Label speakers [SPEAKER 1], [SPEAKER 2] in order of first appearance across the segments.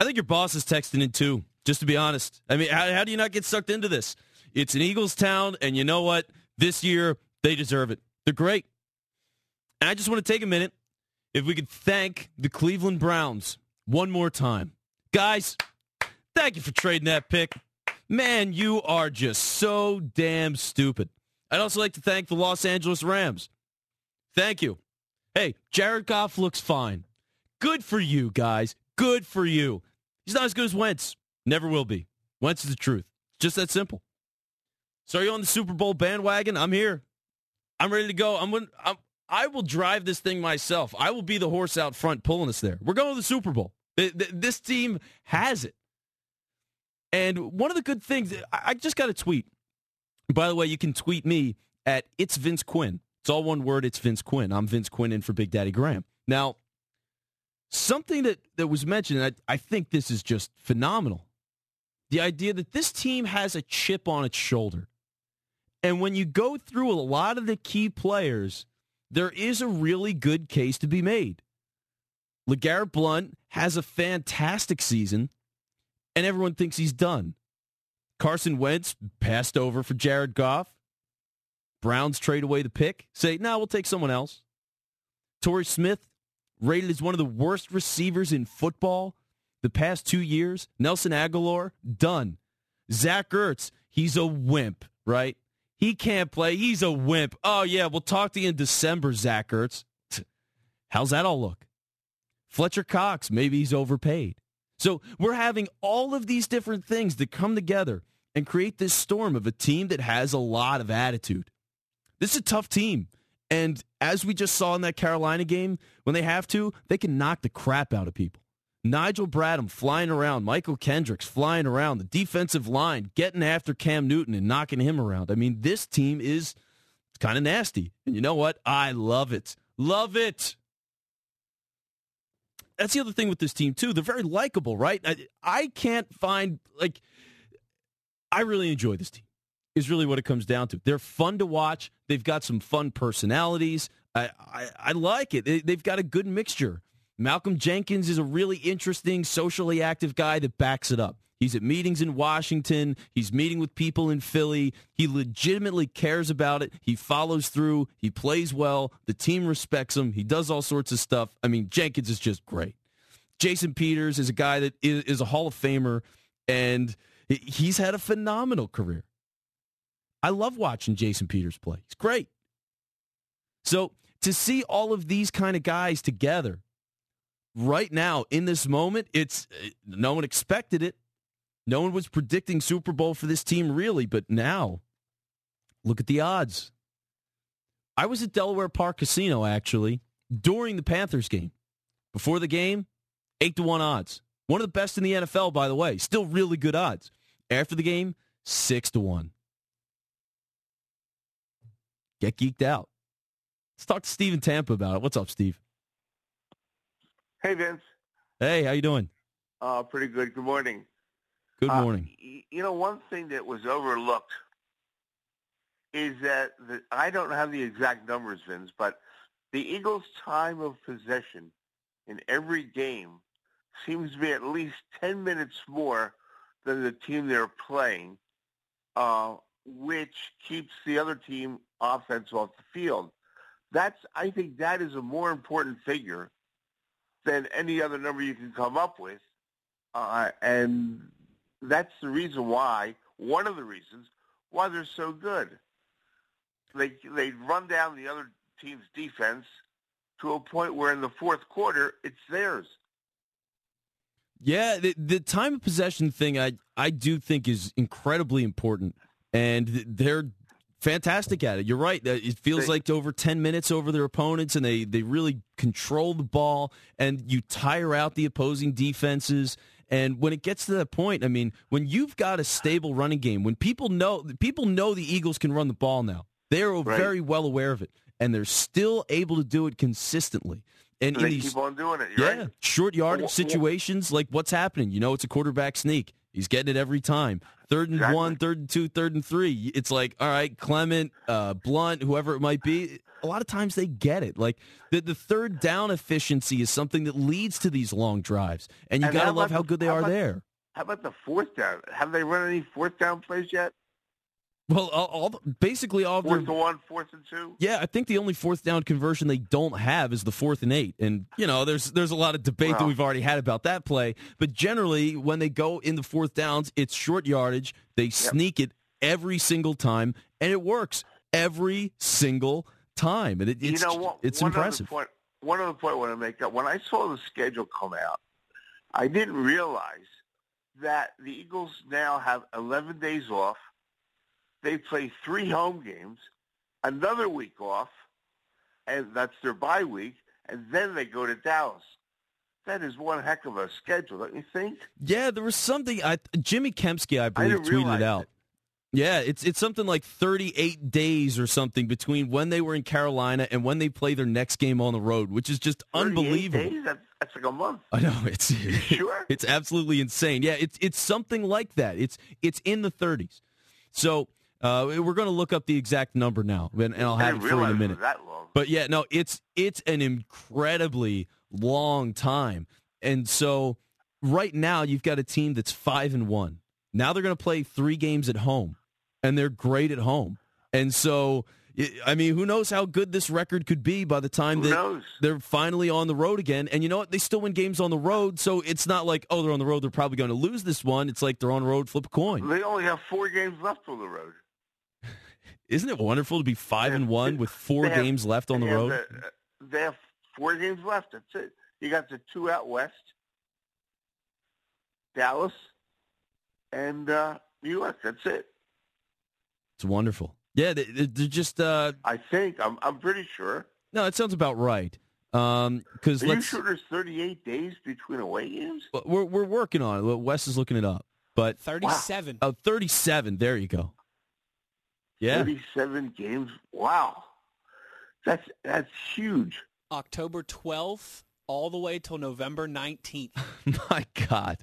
[SPEAKER 1] I think your boss is texting in too, just to be honest. I mean, how, how do you not get sucked into this? It's an Eagles town, and you know what? This year, they deserve it. They're great. And I just want to take a minute, if we could thank the Cleveland Browns one more time. Guys, thank you for trading that pick. Man, you are just so damn stupid. I'd also like to thank the Los Angeles Rams. Thank you. Hey, Jared Goff looks fine. Good for you, guys. Good for you. He's not as good as Wentz. Never will be. Wentz is the truth. Just that simple. So are you on the Super Bowl bandwagon? I'm here. I'm ready to go. I'm, I'm I will drive this thing myself. I will be the horse out front pulling us there. We're going to the Super Bowl. This team has it. And one of the good things, I just got a tweet. By the way, you can tweet me at It's Vince Quinn. It's all one word. It's Vince Quinn. I'm Vince Quinn in for Big Daddy Graham. Now, something that, that was mentioned, I, I think this is just phenomenal. The idea that this team has a chip on its shoulder. And when you go through a lot of the key players, there is a really good case to be made. LeGarrette Blunt has a fantastic season, and everyone thinks he's done. Carson Wentz passed over for Jared Goff. Browns trade away the pick. Say, no, nah, we'll take someone else. Torrey Smith, rated as one of the worst receivers in football the past two years. Nelson Agholor, done. Zach Ertz, he's a wimp, right? He can't play. He's a wimp. Oh, yeah, we'll talk to you in December, Zach Ertz. How's that all look? Fletcher Cox, maybe he's overpaid. So we're having all of these different things that come together and create this storm of a team that has a lot of attitude. This is a tough team. And as we just saw in that Carolina game, when they have to, they can knock the crap out of people. Nigel Bradham flying around, Mychal Kendricks flying around, the defensive line getting after Cam Newton and knocking him around. I mean, this team is kind of nasty. And you know what? I love it. Love it. That's the other thing with this team, too. They're very likable, right? I, I can't find, like, I really enjoy this team, is really what it comes down to. They're fun to watch. They've got some fun personalities. I, I, I like it. They, they've got a good mixture Malcolm Jenkins is a really interesting, socially active guy that backs it up. He's at meetings in Washington. He's meeting with people in Philly. He legitimately cares about it. He follows through. He plays well. The team respects him. He does all sorts of stuff. I mean, Jenkins is just great. Jason Peters is a guy that is a Hall of Famer, and he's had a phenomenal career. I love watching Jason Peters play. He's great. So to see all of these kind of guys together right now in this moment, it's uh, no one expected it. No one was predicting Super Bowl for this team really, but now look at the odds. I was at Delaware Park Casino actually during the Panthers game. Before the game, 8 to 1 odds. One of the best in the NFL by the way. Still really good odds. After the game, 6 to 1. Get geeked out. Let's talk to Steve in Tampa about it. What's up, Steve?
[SPEAKER 2] Hey, Vince.
[SPEAKER 1] Hey, how you doing?
[SPEAKER 2] Uh, pretty good. Good morning.
[SPEAKER 1] Good uh, morning.
[SPEAKER 2] Uh, you know, one thing that was overlooked is that the, I don't have the exact numbers, Vince, but the Eagles' time of possession in every game seems to be at least 10 minutes more than the team they're playing, uh, which keeps the other team offense off the field. That's, I think that is a more important figure than any other number you can come up with. Uh, and that's the reason why, one of the reasons why they're so good. They, they run down the other team's defense to a point where in the fourth quarter, it's theirs.
[SPEAKER 1] Yeah, the, the time of possession thing I, I do think is incredibly important. And they're fantastic at it. You're right. It feels like over 10 minutes over their opponents, and they, they really control the ball, and you tire out the opposing defenses. And when it gets to that point, I mean, when you've got a stable running game, when people know people know the Eagles can run the ball now, they're right. very well aware of it, and they're still able to do it consistently.
[SPEAKER 2] And, they these, keep on doing it. yeah,
[SPEAKER 1] right. short yardage situations like what's happening. You know, it's a quarterback sneak. He's getting it every time. Third and exactly. one, third and two, third and three. It's like, all right, Clement, uh, Blunt, whoever it might be. A lot of times they get it. Like the, the third down efficiency is something that leads to these long drives, and you got to love how good they
[SPEAKER 2] how
[SPEAKER 1] are
[SPEAKER 2] about,
[SPEAKER 1] there.
[SPEAKER 2] How about the fourth down? Have they run any fourth down plays yet?
[SPEAKER 1] Well, all, all basically all
[SPEAKER 2] fourth
[SPEAKER 1] their,
[SPEAKER 2] and one, fourth and two.
[SPEAKER 1] Yeah, I think the only fourth down conversion they don't have is the fourth and eight, and you know, there's there's a lot of debate that we've already had about that play. But generally, when they go in the fourth downs, it's short yardage. They yep. sneak it every single time, and it works every single time, and it, it's
[SPEAKER 2] you know, what,
[SPEAKER 1] it's
[SPEAKER 2] one
[SPEAKER 1] impressive.
[SPEAKER 2] Other point, one other point I want to make up: when I saw the schedule come out, I didn't realize that the Eagles now have 11 days off they play three home games, another week off, and that's their bye week, and then they go to Dallas. That is one heck of a schedule, don't you think?
[SPEAKER 1] Yeah, there was something. I, Jimmy Kempski, I believe, I tweeted out. It. Yeah, it's it's something like 38 days or something between when they were in Carolina and when they play their next game on the road, which is just unbelievable.
[SPEAKER 2] Days? That's, that's like a month.
[SPEAKER 1] I know it's
[SPEAKER 2] sure.
[SPEAKER 1] It's absolutely insane. Yeah, it's it's something like that. It's it's in the 30s. So uh, we're going to look up the exact number now, and, and I'll have it for you in a minute. But yeah, no, it's it's an incredibly long time, and so right now you've got a team that's five and one. Now they're going to play three games at home, and they're great at home, and so. I mean, who knows how good this record could be by the time that they're finally on the road again. And you know what? They still win games on the road, so it's not like, oh, they're on the road, they're probably going to lose this one. It's like they're on the road, flip a coin.
[SPEAKER 2] They only have four games left on the road.
[SPEAKER 1] Isn't it wonderful to be five and one with four have, games left on the road?
[SPEAKER 2] The, they have four games left. That's it. You got the two out west, Dallas, and uh, New York. That's it.
[SPEAKER 1] It's wonderful. Yeah, they, are just. Uh,
[SPEAKER 2] I think I'm. I'm pretty sure.
[SPEAKER 1] No, it sounds about right. Um, because
[SPEAKER 2] are you sure there's 38 days between away games?
[SPEAKER 1] We're we're working on it. Wes is looking it up, but
[SPEAKER 3] 37.
[SPEAKER 1] Wow. Oh, 37. There you go. Yeah.
[SPEAKER 2] 37 games. Wow. That's that's huge.
[SPEAKER 3] October 12th all the way till November 19th.
[SPEAKER 1] My God.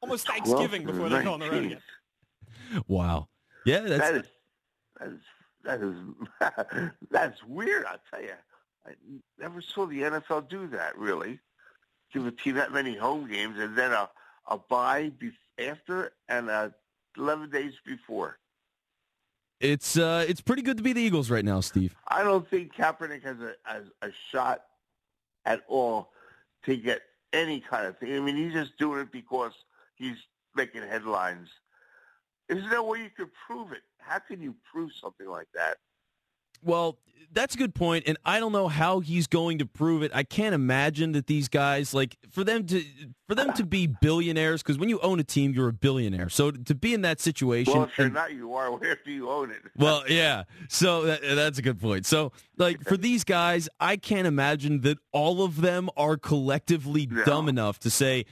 [SPEAKER 3] Almost Thanksgiving before they go on the road again.
[SPEAKER 1] Wow. Yeah, that's
[SPEAKER 2] that is that is that is that's weird, I'll tell you. I never saw the NFL do that really. Give a team that many home games and then a a bye be- after and uh, 11 days before.
[SPEAKER 1] It's uh, it's pretty good to be the Eagles right now, Steve.
[SPEAKER 2] I don't think Kaepernick has a has a shot at all to get any kind of thing. I mean, he's just doing it because he's making headlines. Is there a way you could prove it? How can you prove something like that?
[SPEAKER 1] Well, that's a good point, and I don't know how he's going to prove it. I can't imagine that these guys like for them to for them to be billionaires because when you own a team, you're a billionaire. So to be in that situation,
[SPEAKER 2] well, if you're and, not, you are. Where do you own it?
[SPEAKER 1] well, yeah. So that, that's a good point. So like for these guys, I can't imagine that all of them are collectively no. dumb enough to say.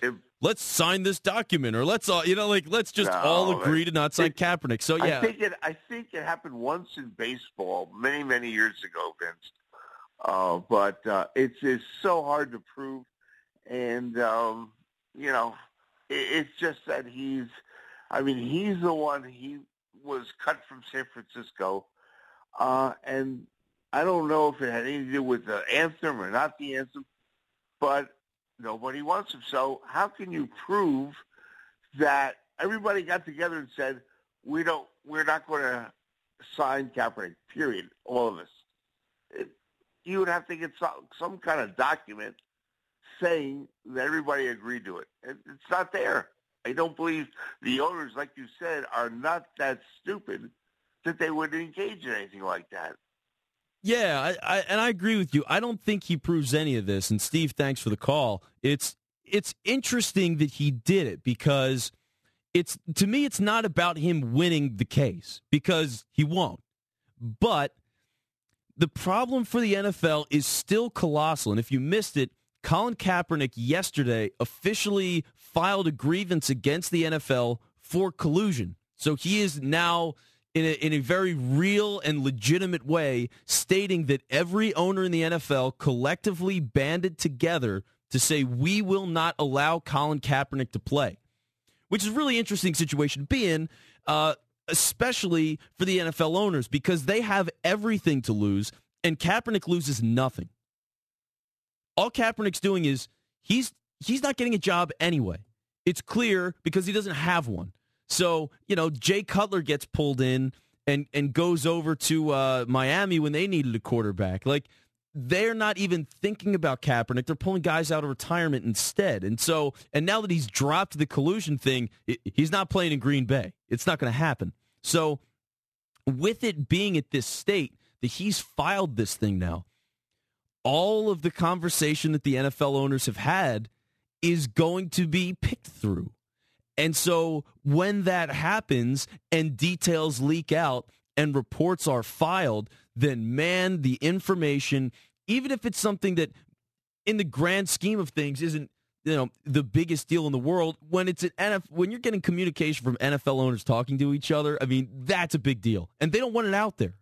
[SPEAKER 1] Let's sign this document or let's all you know like let's just no, all agree to not sign it, Kaepernick. So yeah,
[SPEAKER 2] I think it I think it happened once in baseball many many years ago, Vince. Uh, but uh, it's it's so hard to prove, and um, you know, it, it's just that he's. I mean, he's the one. He was cut from San Francisco, uh, and I don't know if it had anything to do with the anthem or not the anthem, but Nobody wants him. So how can you prove that everybody got together and said we don't, we're not going to sign Kaepernick? Period. All of us. It, you would have to get some, some kind of document saying that everybody agreed to it. it. It's not there. I don't believe the owners, like you said, are not that stupid that they would engage in anything like that.
[SPEAKER 1] Yeah, I, I, and I agree with you. I don't think he proves any of this. And Steve, thanks for the call. It's it's interesting that he did it because it's to me it's not about him winning the case because he won't. But the problem for the NFL is still colossal. And if you missed it, Colin Kaepernick yesterday officially filed a grievance against the NFL for collusion. So he is now in a, in a very real and legitimate way stating that every owner in the NFL collectively banded together to say we will not allow Colin Kaepernick to play, which is a really interesting situation to be in, uh, especially for the NFL owners because they have everything to lose and Kaepernick loses nothing. All Kaepernick's doing is he's he's not getting a job anyway. It's clear because he doesn't have one. So, you know, Jay Cutler gets pulled in and, and goes over to uh, Miami when they needed a quarterback. Like, they're not even thinking about Kaepernick. They're pulling guys out of retirement instead. And so, and now that he's dropped the collusion thing, he's not playing in Green Bay. It's not going to happen. So, with it being at this state that he's filed this thing now, all of the conversation that the NFL owners have had is going to be picked through. And so when that happens and details leak out and reports are filed, then man, the information, even if it's something that in the grand scheme of things isn't you know the biggest deal in the world when it's an NFL when you're getting communication from NFL owners talking to each other I mean that's a big deal. And they don't want it out there.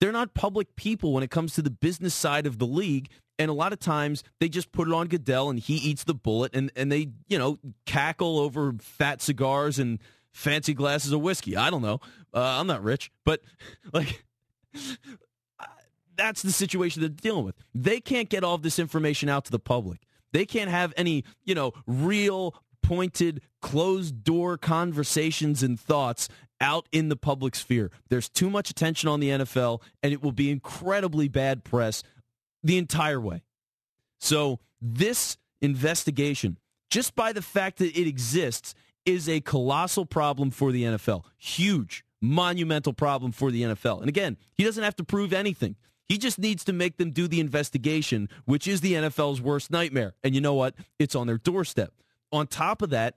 [SPEAKER 1] They're not public people when it comes to the business side of the league and a lot of times they just put it on Goodell and he eats the bullet and, and they, you know, cackle over fat cigars and fancy glasses of whiskey. I don't know. Uh, I'm not rich, but like that's the situation they're dealing with. They can't get all of this information out to the public. They can't have any, you know, real pointed closed door conversations and thoughts out in the public sphere. There's too much attention on the NFL and it will be incredibly bad press the entire way. So this investigation, just by the fact that it exists, is a colossal problem for the NFL. Huge, monumental problem for the NFL. And again, he doesn't have to prove anything. He just needs to make them do the investigation, which is the NFL's worst nightmare. And you know what? It's on their doorstep. On top of that,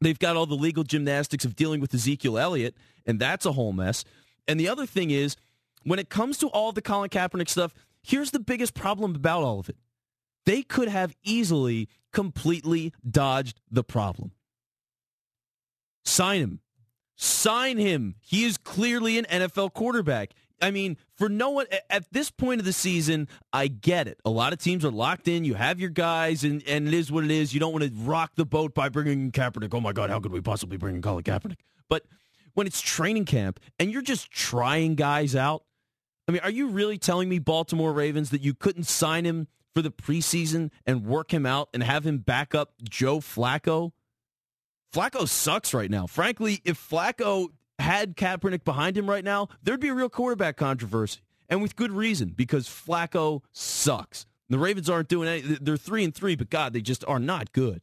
[SPEAKER 1] they've got all the legal gymnastics of dealing with Ezekiel Elliott, and that's a whole mess. And the other thing is, when it comes to all the Colin Kaepernick stuff, Here's the biggest problem about all of it they could have easily completely dodged the problem. Sign him. Sign him. He is clearly an NFL quarterback. I mean, for no one at this point of the season, I get it. A lot of teams are locked in. You have your guys, and, and it is what it is. You don't want to rock the boat by bringing in Kaepernick. Oh my God, how could we possibly bring in Colin Kaepernick? But when it's training camp and you're just trying guys out, I mean, are you really telling me, Baltimore Ravens, that you couldn't sign him for the preseason and work him out and have him back up Joe Flacco? Flacco sucks right now. Frankly, if Flacco had Kaepernick behind him right now, there'd be a real quarterback controversy. And with good reason, because Flacco sucks. The Ravens aren't doing any they're three and three, but God, they just are not good.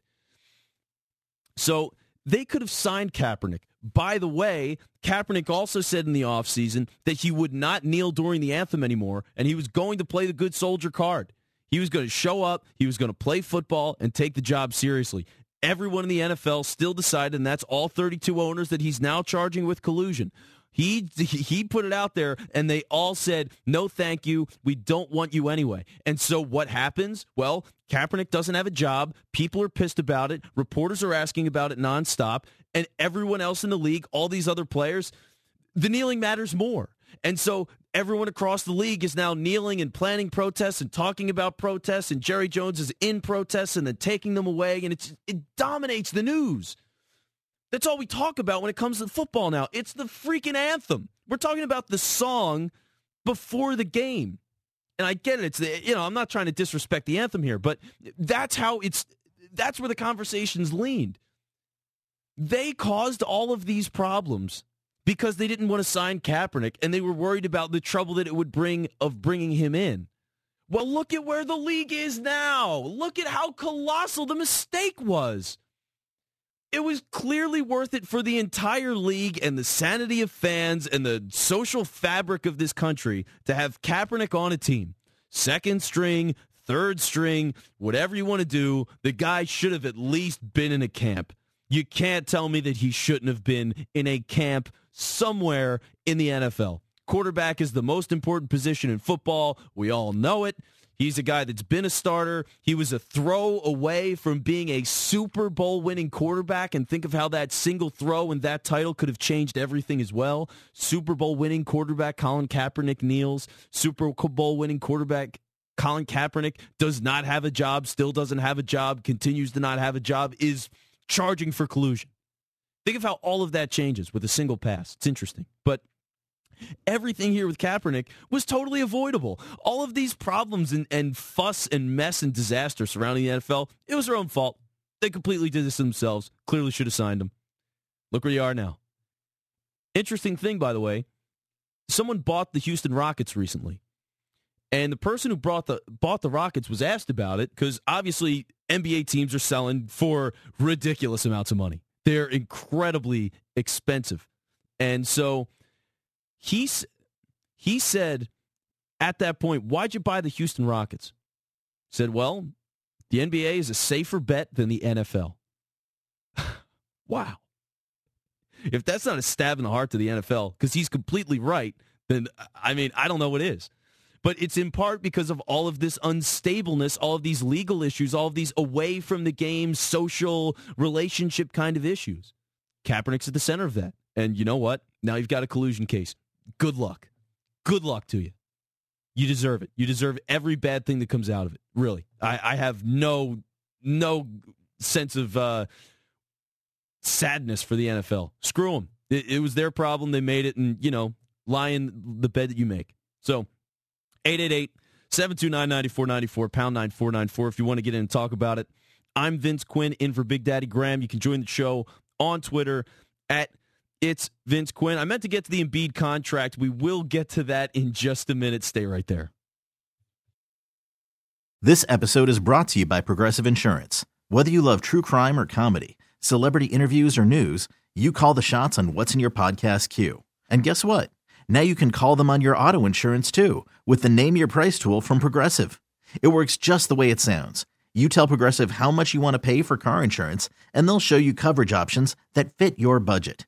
[SPEAKER 1] So they could have signed Kaepernick. By the way, Kaepernick also said in the offseason that he would not kneel during the anthem anymore, and he was going to play the good soldier card. He was going to show up, he was going to play football, and take the job seriously. Everyone in the NFL still decided, and that's all 32 owners that he's now charging with collusion. He he put it out there, and they all said, "No, thank you. We don't want you anyway." And so, what happens? Well, Kaepernick doesn't have a job. People are pissed about it. Reporters are asking about it nonstop, and everyone else in the league, all these other players, the kneeling matters more. And so everyone across the league is now kneeling and planning protests and talking about protests, and Jerry Jones is in protests and then taking them away, and it dominates the news. That's all we talk about when it comes to football now. It's the freaking anthem. We're talking about the song before the game. And I get it. It's the, you know, I'm not trying to disrespect the anthem here, but that's how it's that's where the conversations leaned. They caused all of these problems because they didn't want to sign Kaepernick and they were worried about the trouble that it would bring of bringing him in. Well, look at where the league is now. Look at how colossal the mistake was it was clearly worth it for the entire league and the sanity of fans and the social fabric of this country to have Kaepernick on a team. Second string, third string, whatever you want to do, the guy should have at least been in a camp. You can't tell me that he shouldn't have been in a camp somewhere in the NFL. Quarterback is the most important position in football. We all know it. He's a guy that's been a starter. He was a throw away from being a Super Bowl winning quarterback. And think of how that single throw and that title could have changed everything as well. Super Bowl winning quarterback Colin Kaepernick kneels. Super Bowl winning quarterback Colin Kaepernick does not have a job, still doesn't have a job, continues to not have a job, is charging for collusion. Think of how all of that changes with a single pass. It's interesting. But everything here with Kaepernick was totally avoidable. All of these problems and, and fuss and mess and disaster surrounding the NFL, it was their own fault. They completely did this themselves. Clearly should have signed him. Look where you are now. Interesting thing, by the way, someone bought the Houston Rockets recently. And the person who brought the bought the Rockets was asked about it because obviously NBA teams are selling for ridiculous amounts of money. They're incredibly expensive. And so He's, he said at that point, why'd you buy the Houston Rockets? He said, well, the NBA is a safer bet than the NFL. wow. If that's not a stab in the heart to the NFL, because he's completely right, then uh, I mean, I don't know what is. But it's in part because of all of this unstableness, all of these legal issues, all of these away from the game, social relationship kind of issues. Kaepernick's at the center of that. And you know what? Now you've got a collusion case good luck. Good luck to you. You deserve it. You deserve every bad thing that comes out of it. Really. I, I have no no sense of uh, sadness for the NFL. Screw them. It, it was their problem. They made it, and you know, lie in the bed that you make. So, 888 729 9494, pound 9494 if you want to get in and talk about it. I'm Vince Quinn in for Big Daddy Graham. You can join the show on Twitter at it's Vince Quinn. I meant to get to the Embiid contract. We will get to that in just a minute. Stay right there.
[SPEAKER 4] This episode is brought to you by Progressive Insurance. Whether you love true crime or comedy, celebrity interviews or news, you call the shots on what's in your podcast queue. And guess what? Now you can call them on your auto insurance too with the Name Your Price tool from Progressive. It works just the way it sounds. You tell Progressive how much you want to pay for car insurance, and they'll show you coverage options that fit your budget.